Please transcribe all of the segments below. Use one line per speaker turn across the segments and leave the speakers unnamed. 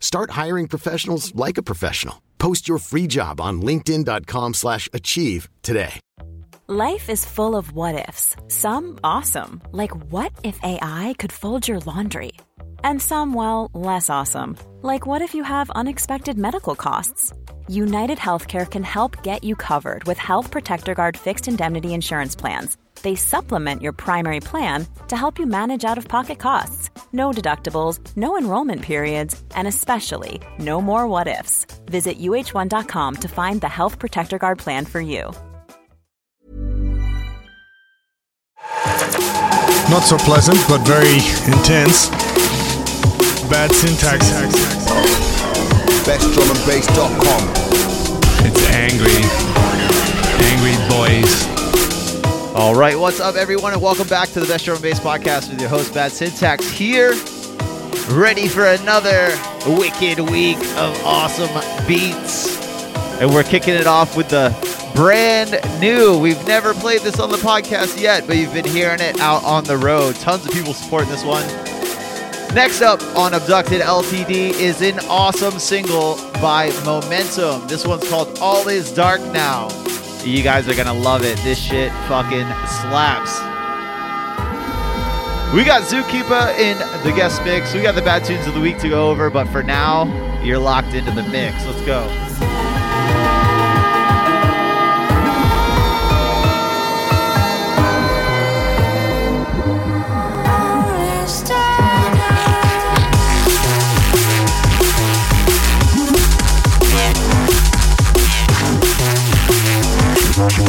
Start hiring professionals like a professional. Post your free job on linkedin.com/achieve slash achieve today.
Life is full of what ifs. Some awesome, like what if AI could fold your laundry? And some, well, less awesome, like what if you have unexpected medical costs? United Healthcare can help get you covered with Health Protector Guard fixed indemnity insurance plans. They supplement your primary plan to help you manage out of pocket costs. No deductibles, no enrollment periods, and especially no more what ifs. Visit uh1.com to find the Health Protector Guard plan for you.
Not so pleasant, but very intense. Bad syntax.
bestdrumandbass.com.
It's angry. Angry boys.
All right, what's up, everyone, and welcome back to the Best Drum Bass Podcast with your host, Bad Syntax, here, ready for another wicked week of awesome beats. And we're kicking it off with the brand new. We've never played this on the podcast yet, but you've been hearing it out on the road. Tons of people supporting this one. Next up on Abducted LTD is an awesome single by Momentum. This one's called All Is Dark Now. You guys are gonna love it. This shit fucking slaps. We got Zookeeper in the guest mix. We got the bad tunes of the week to go over, but for now, you're locked into the mix. Let's go.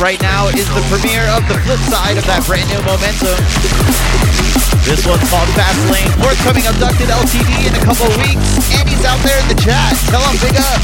right now is the premiere of the flip side of that brand new Momentum. This one's called Fastlane. Forthcoming Abducted LTD in a couple of weeks. And he's out there in the chat. Tell him big up.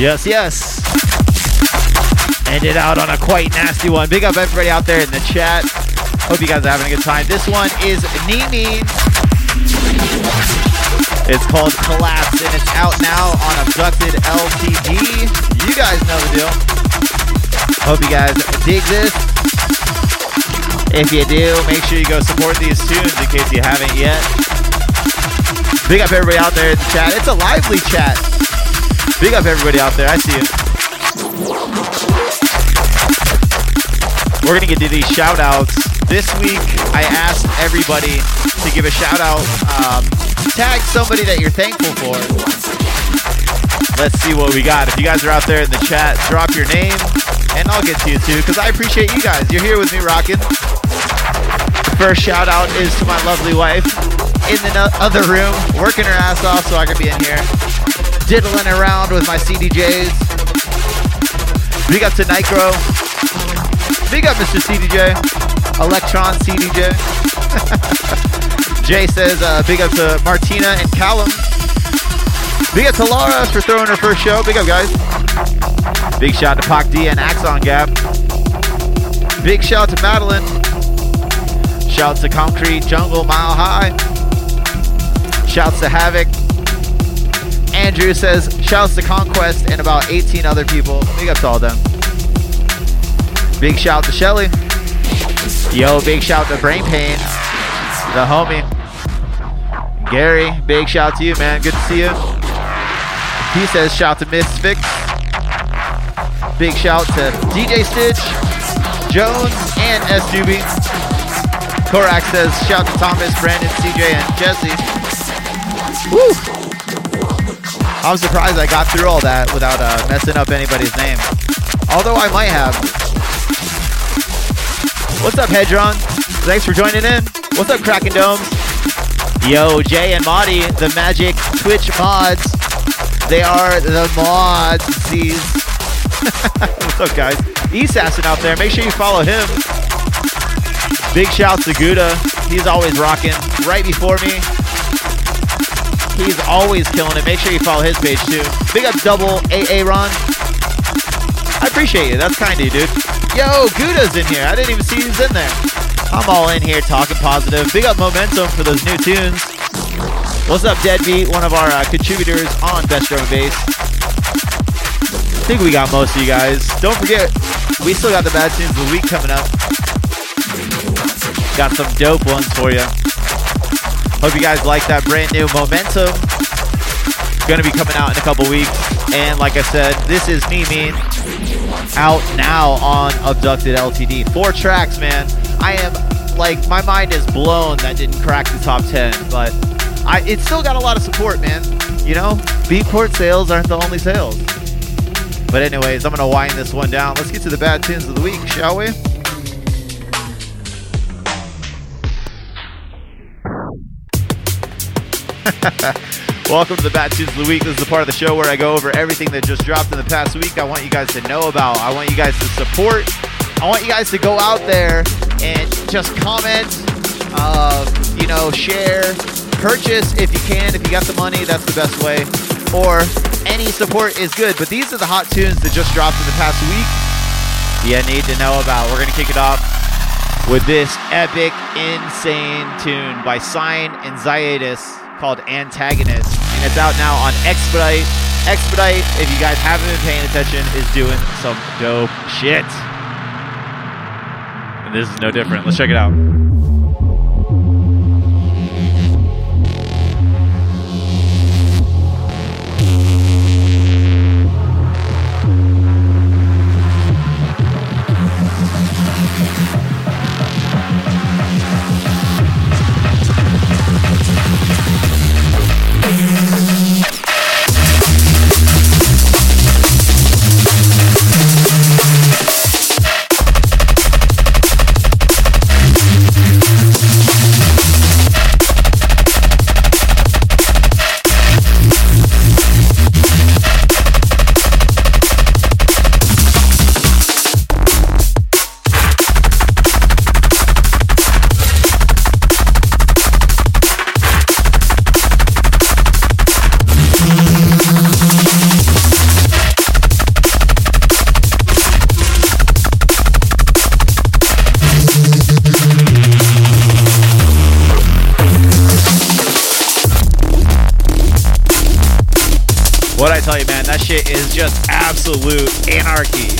Yes, yes. Ended out on a quite nasty one. Big up everybody out there in the chat. Hope you guys are having a good time. This one is Nimi. It's called Collapse and it's out now on Abducted LTD. You guys know the deal. Hope you guys dig this. If you do, make sure you go support these tunes in case you haven't yet. Big up everybody out there in the chat. It's a lively chat. Big up everybody out there. I see you. We're to get to these shout outs. This week, I asked everybody to give a shout out. Um, tag somebody that you're thankful for. Let's see what we got. If you guys are out there in the chat, drop your name and I'll get to you too because I appreciate you guys. You're here with me rocking. First shout out is to my lovely wife in the other room, working her ass off so I can be in here, diddling around with my CDJs. Big up to Nitro. Big up, Mr. CDJ. Electron CDJ. Jay says, uh, big up to Martina and Callum. Big up to Laura for throwing her first show. Big up, guys. Big shout to Pac D and Axon Gap. Big shout to Madeline. Shout to Concrete Jungle Mile High. Shouts to Havoc. Andrew says, shouts to Conquest and about 18 other people. Big up to all them. Big shout to Shelly. Yo, big shout to Brain Pain, the homie. Gary, big shout to you, man. Good to see you. He says, shout to Misfix. Big shout to DJ Stitch, Jones, and S. Doobie. Korak says, shout to Thomas, Brandon, CJ, and Jesse. Woo! I'm surprised I got through all that without uh, messing up anybody's name. Although I might have. What's up, Hedron? Thanks for joining in. What's up, Kraken Domes? Yo, Jay and Marty, the magic Twitch mods. They are the mods. What's up, guys? Esassin out there. Make sure you follow him. Big shouts to Gouda. He's always rocking. Right before me. He's always killing it. Make sure you follow his page too. Big up double AA Ron. I appreciate you. That's kind of you, dude. Yo, Gouda's in here. I didn't even see he's in there. I'm all in here talking positive. Big up Momentum for those new tunes. What's up, Deadbeat? One of our uh, contributors on Best Drum and Bass. I think we got most of you guys. Don't forget, we still got the bad tunes of the week coming up. Got some dope ones for you. Hope you guys like that brand new Momentum. Gonna be coming out in a couple weeks. And like I said, this is me mean out now on Abducted LTD. Four tracks, man. I am like my mind is blown that didn't crack the top ten, but I it still got a lot of support, man. You know, Beatport sales aren't the only sales. But anyways, I'm gonna wind this one down. Let's get to the bad tunes of the week, shall we? Welcome to the Bad Tunes of the Week. This is the part of the show where I go over everything that just dropped in the past week. I want you guys to know about. I want you guys to support. I want you guys to go out there and just comment, uh, you know, share, purchase if you can. If you got the money, that's the best way. Or any support is good. But these are the hot tunes that just dropped in the past week. You need to know about. We're gonna kick it off with this epic, insane tune by Syne and Zyatus called Antagonist. And it's out now on Expedite. Expedite, if you guys haven't been paying attention, is doing some dope shit. And this is no different. Let's check it out.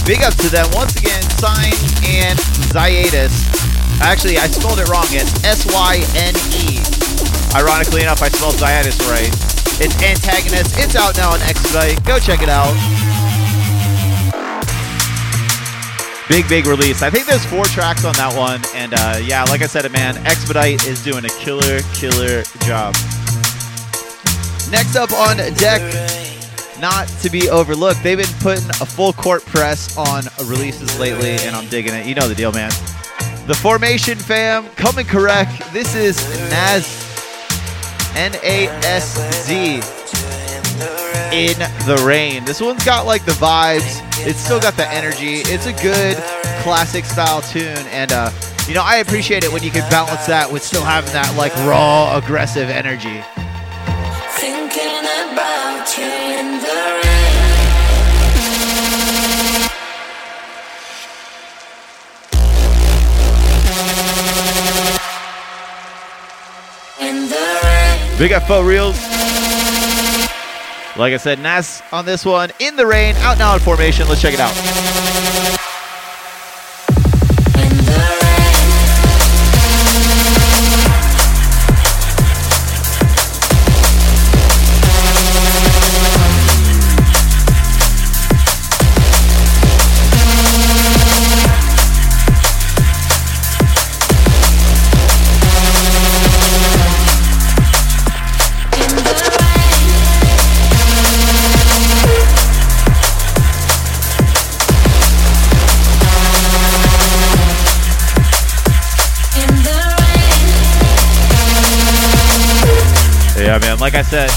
Big up to them once again, Syne and Zyatus. Actually, I spelled it wrong. It's S Y N E. Ironically enough, I spelled Zyatus right. It's Antagonist. It's out now on Expedite. Go check it out. Big, big release. I think there's four tracks on that one. And uh, yeah, like I said, man, Expedite is doing a killer, killer job. Next up on deck, not to be overlooked, they've been putting a full court press on releases lately, and I'm digging it. You know the deal, man. The Formation fam, coming correct. This is Nasz, N A S Z, in the rain. This one's got like the vibes. It's still got the energy. It's a good classic style tune, and uh, you know I appreciate it when you can balance that with still having that like raw, aggressive energy. Big up faux reels. Like I said, Nasz on this one, in the rain, out now in formation. Let's check it out. I said,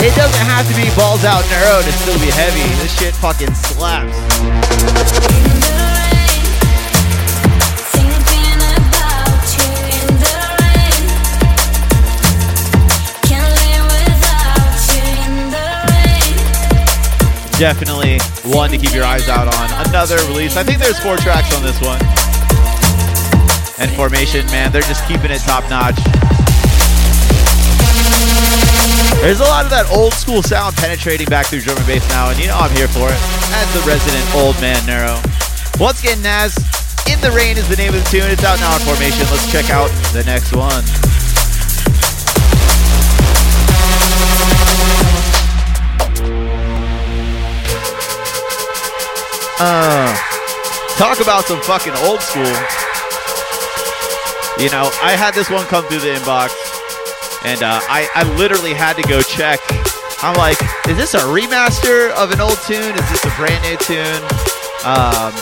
it doesn't have to be balls out neuro to still be heavy. This shit fucking slaps.
In the rain. Thinking about you in the rain. Can't live without you in the rain.
Definitely one to keep your eyes out on. Another release. I think there's four tracks on this one. And formation, man, they're just keeping it top notch. There's a lot of that old school sound penetrating back through and bass now, and you know I'm here for it. As the resident old man Nero. Once again, Nasz, In the Rain is the name of the tune. It's out now in formation. Let's check out the next one. Uh, talk about some fucking old school. You know, I had this one come through the inbox, and uh, I, I literally had to go check. I'm like, is this a remaster of an old tune? Is this a brand new tune? Um,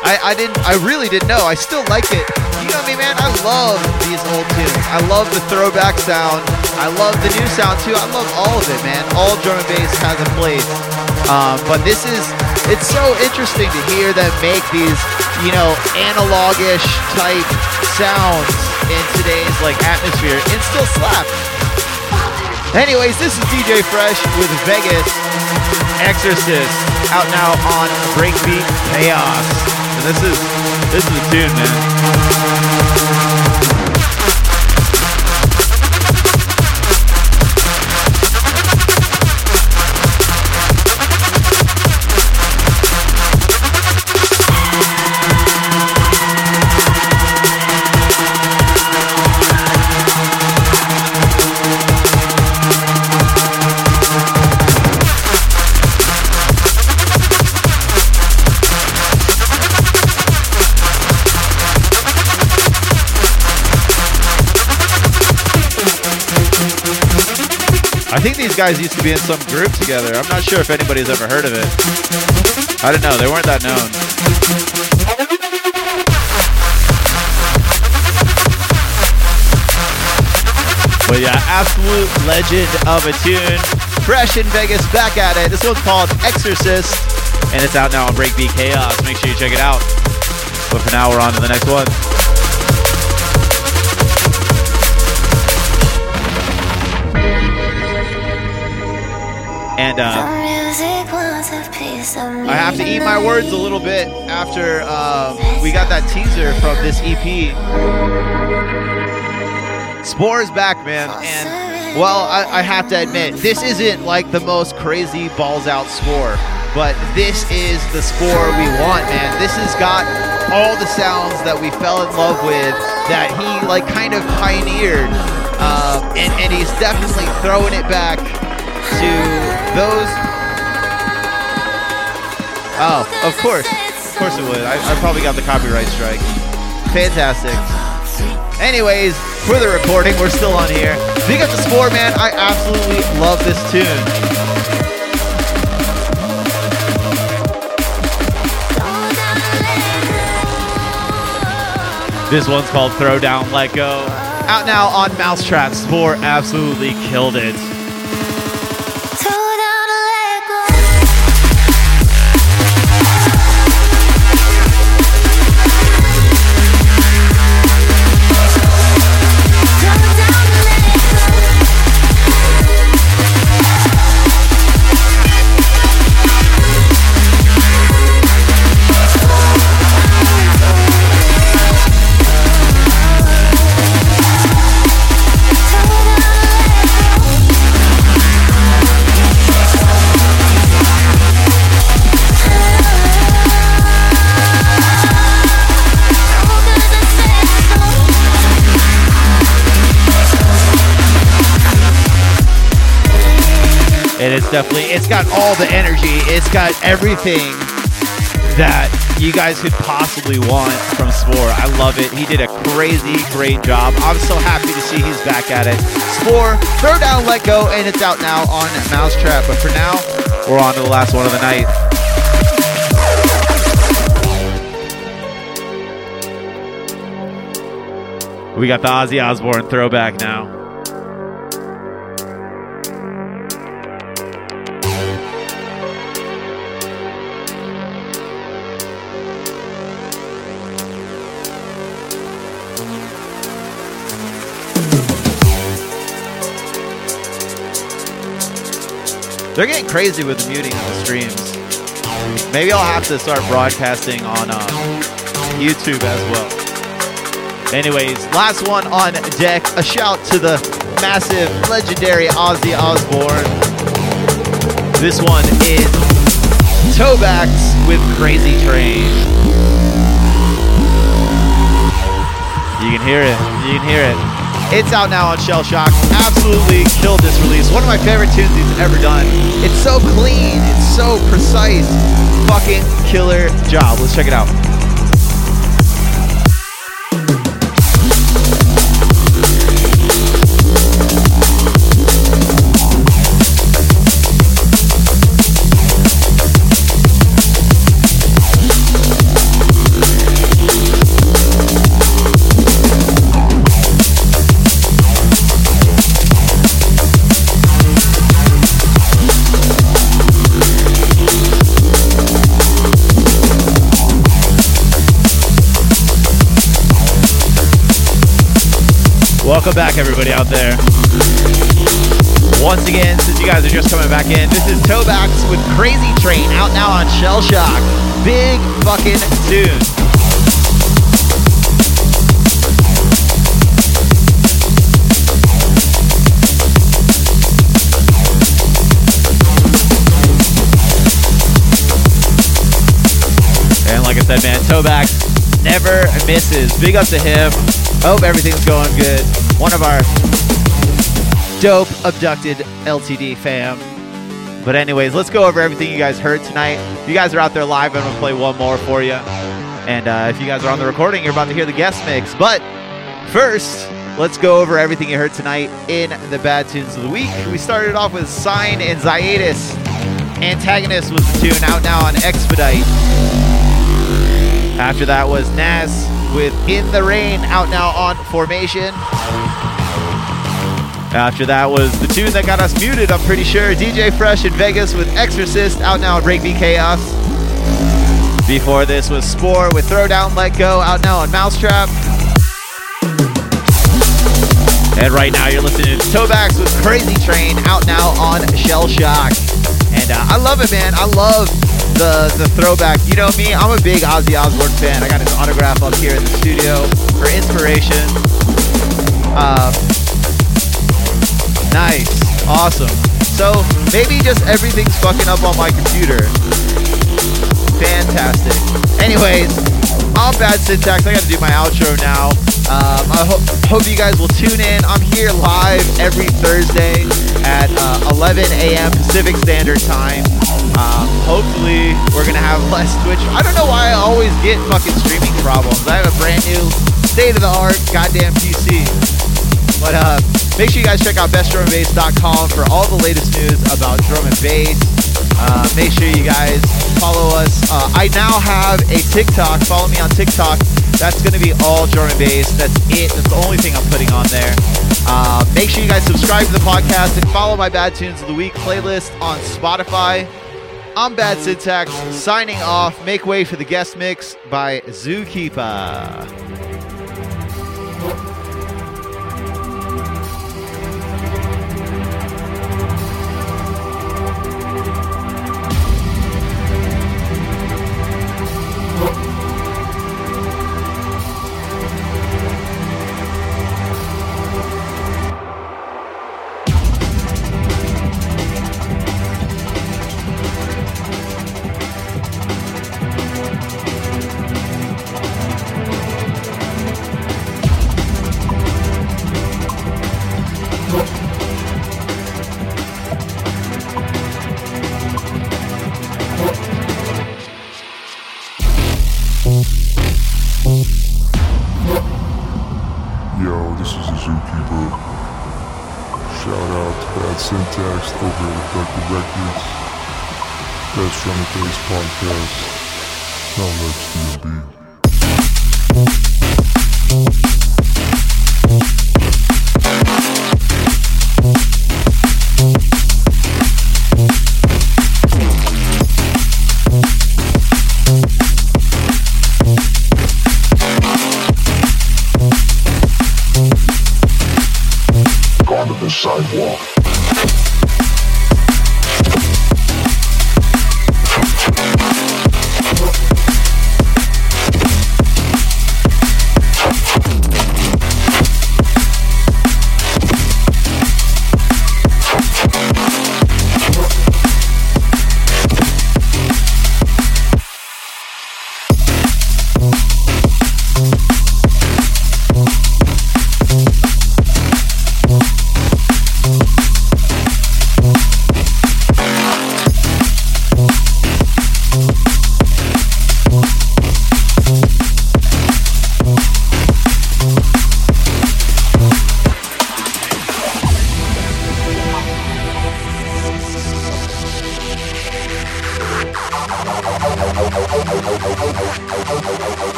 I, I didn't, I really didn't know. I still like it. You know me, man. I love these old tunes. I love the throwback sound. I love the new sound too. I love all of it, man. All drum and bass has a place. Um, but this is, it's so interesting to hear them make these, you know, analogish type sounds in today's like atmosphere and still slap. Anyways, this is DJ Fresh with Vegas Exorcist out now on Breakbeat Chaos. And this is this is a tune, man. Think these guys used to be in some group together. I'm not sure if anybody's ever heard of it. I don't know. They weren't that known. But yeah, absolute legend of a tune. Fresh in Vegas, back at it. This one's called Exorcist, and it's out now on Breakbeat Chaos. Make sure you check it out. But for now, we're on to the next one. And uh, I have to eat my words a little bit after um, we got that teaser from this EP. Spor is back, man, and Well, I, I have to admit, this isn't like the most crazy balls out Spor, but this is the Spor we want, man. This has got all the sounds that we fell in love with that he like kind of pioneered, uh, and, and he's definitely throwing it back to those. Oh, of course, of course it would. I, I probably got the copyright strike. Fantastic. Anyways, for the recording, we're still on here. Big up the Spor, man. I absolutely love this tune. This one's called Throw Down, Let Go. Out now on Mousetrap. Spor absolutely killed it. It's definitely, it's got all the energy. It's got everything that you guys could possibly want from Spor. I love it. He did a crazy great job. I'm so happy to see he's back at it. Spor, throw down, let go, and it's out now on Mousetrap. But for now, we're on to the last one of the night. We got the Ozzy Osbourne throwback now. Crazy with the muting on the streams. Maybe I'll have to start broadcasting on um, YouTube as well. Anyways, last one on deck. A shout to the massive, legendary Ozzy Osbourne. This one is Tobax with Crazy Train. You can hear it. You can hear it. It's out now on Shell Shock. Absolutely killed this release. One of my favorite tunes he's ever done. It's so clean. It's so precise. Fucking killer job. Let's check it out. Welcome back, everybody out there. Once again, since you guys are just coming back in, this is Tobax with Crazy Train out now on Shell Shock. Big fucking tune. And like I said, man, Tobax never misses. Big up to him. Hope everything's going good. One of our dope abducted LTD fam. But anyways, let's go over everything you guys heard tonight. If you guys are out there live, I'm gonna play one more for you. And uh, if you guys are on the recording, you're about to hear the guest mix. But first, let's go over everything you heard tonight in the bad tunes of the week. We started off with Syne and Zyatus. Antagonist was the tune out now on Expedite. After that was Nasz with In the Rain out now on Formation. After that was the tune that got us muted, I'm pretty sure. DJ Fresh in Vegas with Exorcist out now on Breakbeat Chaos. Before this was Spor with Throwdown Let Go out now on Mousetrap. And right now you're listening to Tobax with Crazy Train out now on Shell Shock. And uh, I love it, man. I love the the throwback. You know me, I'm a big Ozzy Osbourne fan. I got his autograph up here in the studio for inspiration. Um, nice. awesome. So maybe just everything's fucking up on my computer. Fantastic. Anyways, I'm Bad Syntax. I gotta do my outro now. Um, I ho- hope you guys will tune in. I'm here live every Thursday at uh, 11 a.m. Pacific Standard Time. Um, hopefully, we're gonna have less Twitch. I don't know why I always get fucking streaming problems. I have a brand new state of the art goddamn PC. But uh, make sure you guys check out bestdrumandbass.com for all the latest news about drum and bass. Uh, make sure you guys follow us. Uh, I now have a TikTok. Follow me on TikTok. That's going to be all drum and bass. That's it. That's the only thing I'm putting on there. Uh, make sure you guys subscribe to the podcast and follow my Bad Tunes of the Week playlist on Spotify. I'm Bad Syntax, signing off. Make way for the guest mix by Zookeeper.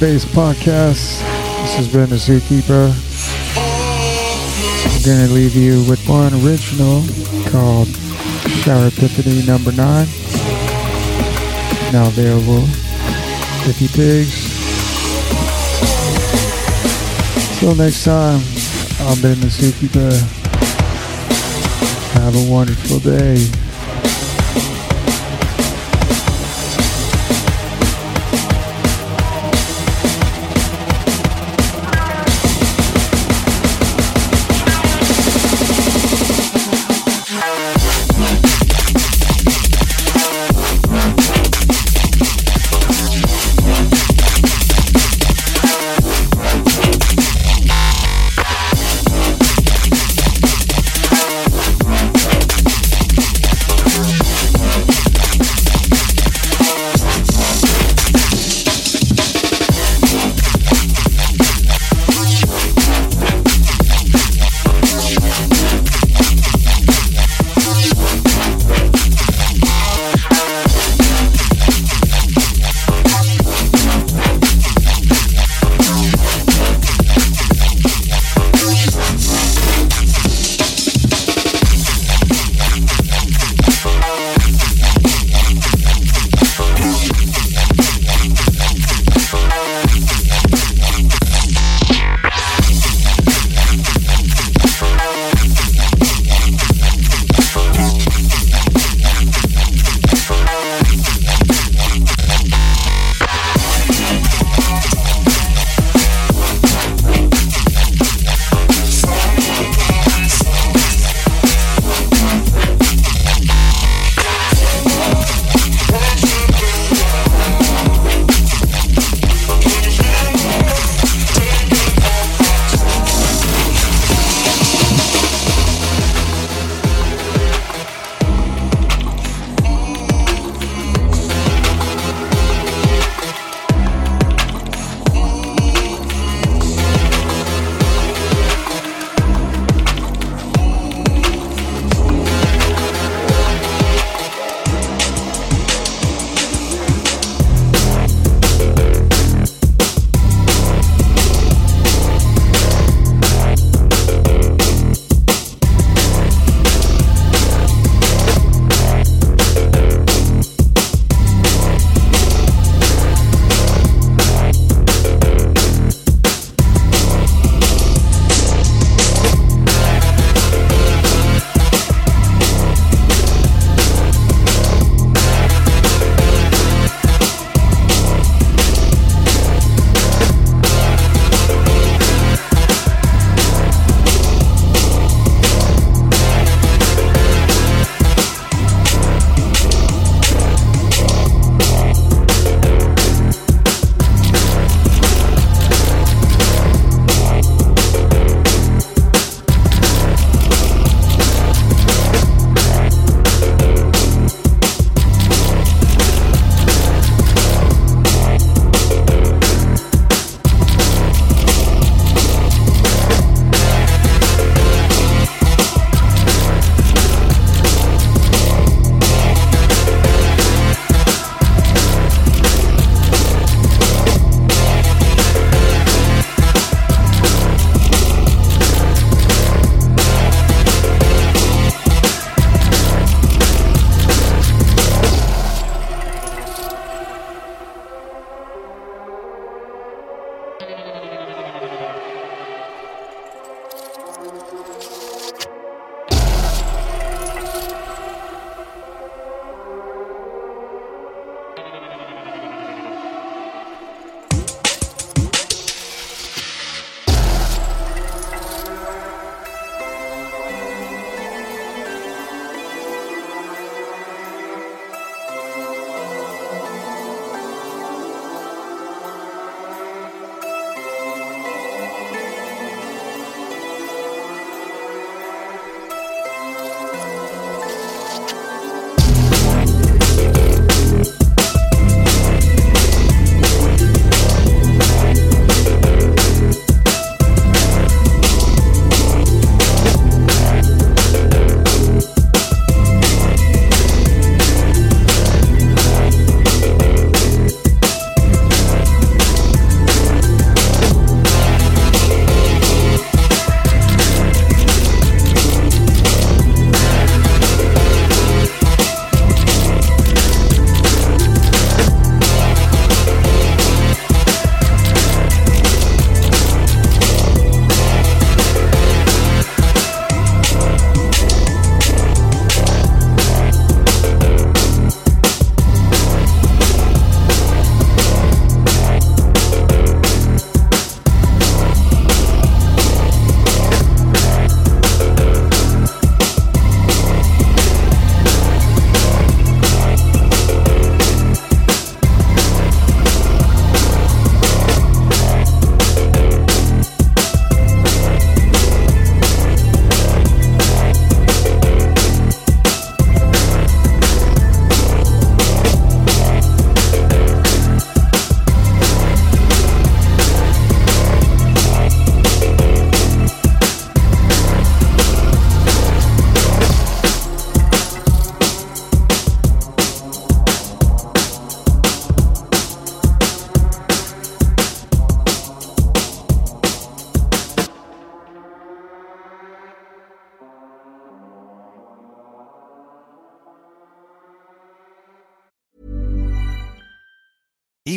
Bass Podcast.
This has been the Zookeeper. I'm gonna leave you with one original called Shower Epiphany Number 9. Now available if you pigs. Till next time, I've been the Zookeeper. Have a wonderful day.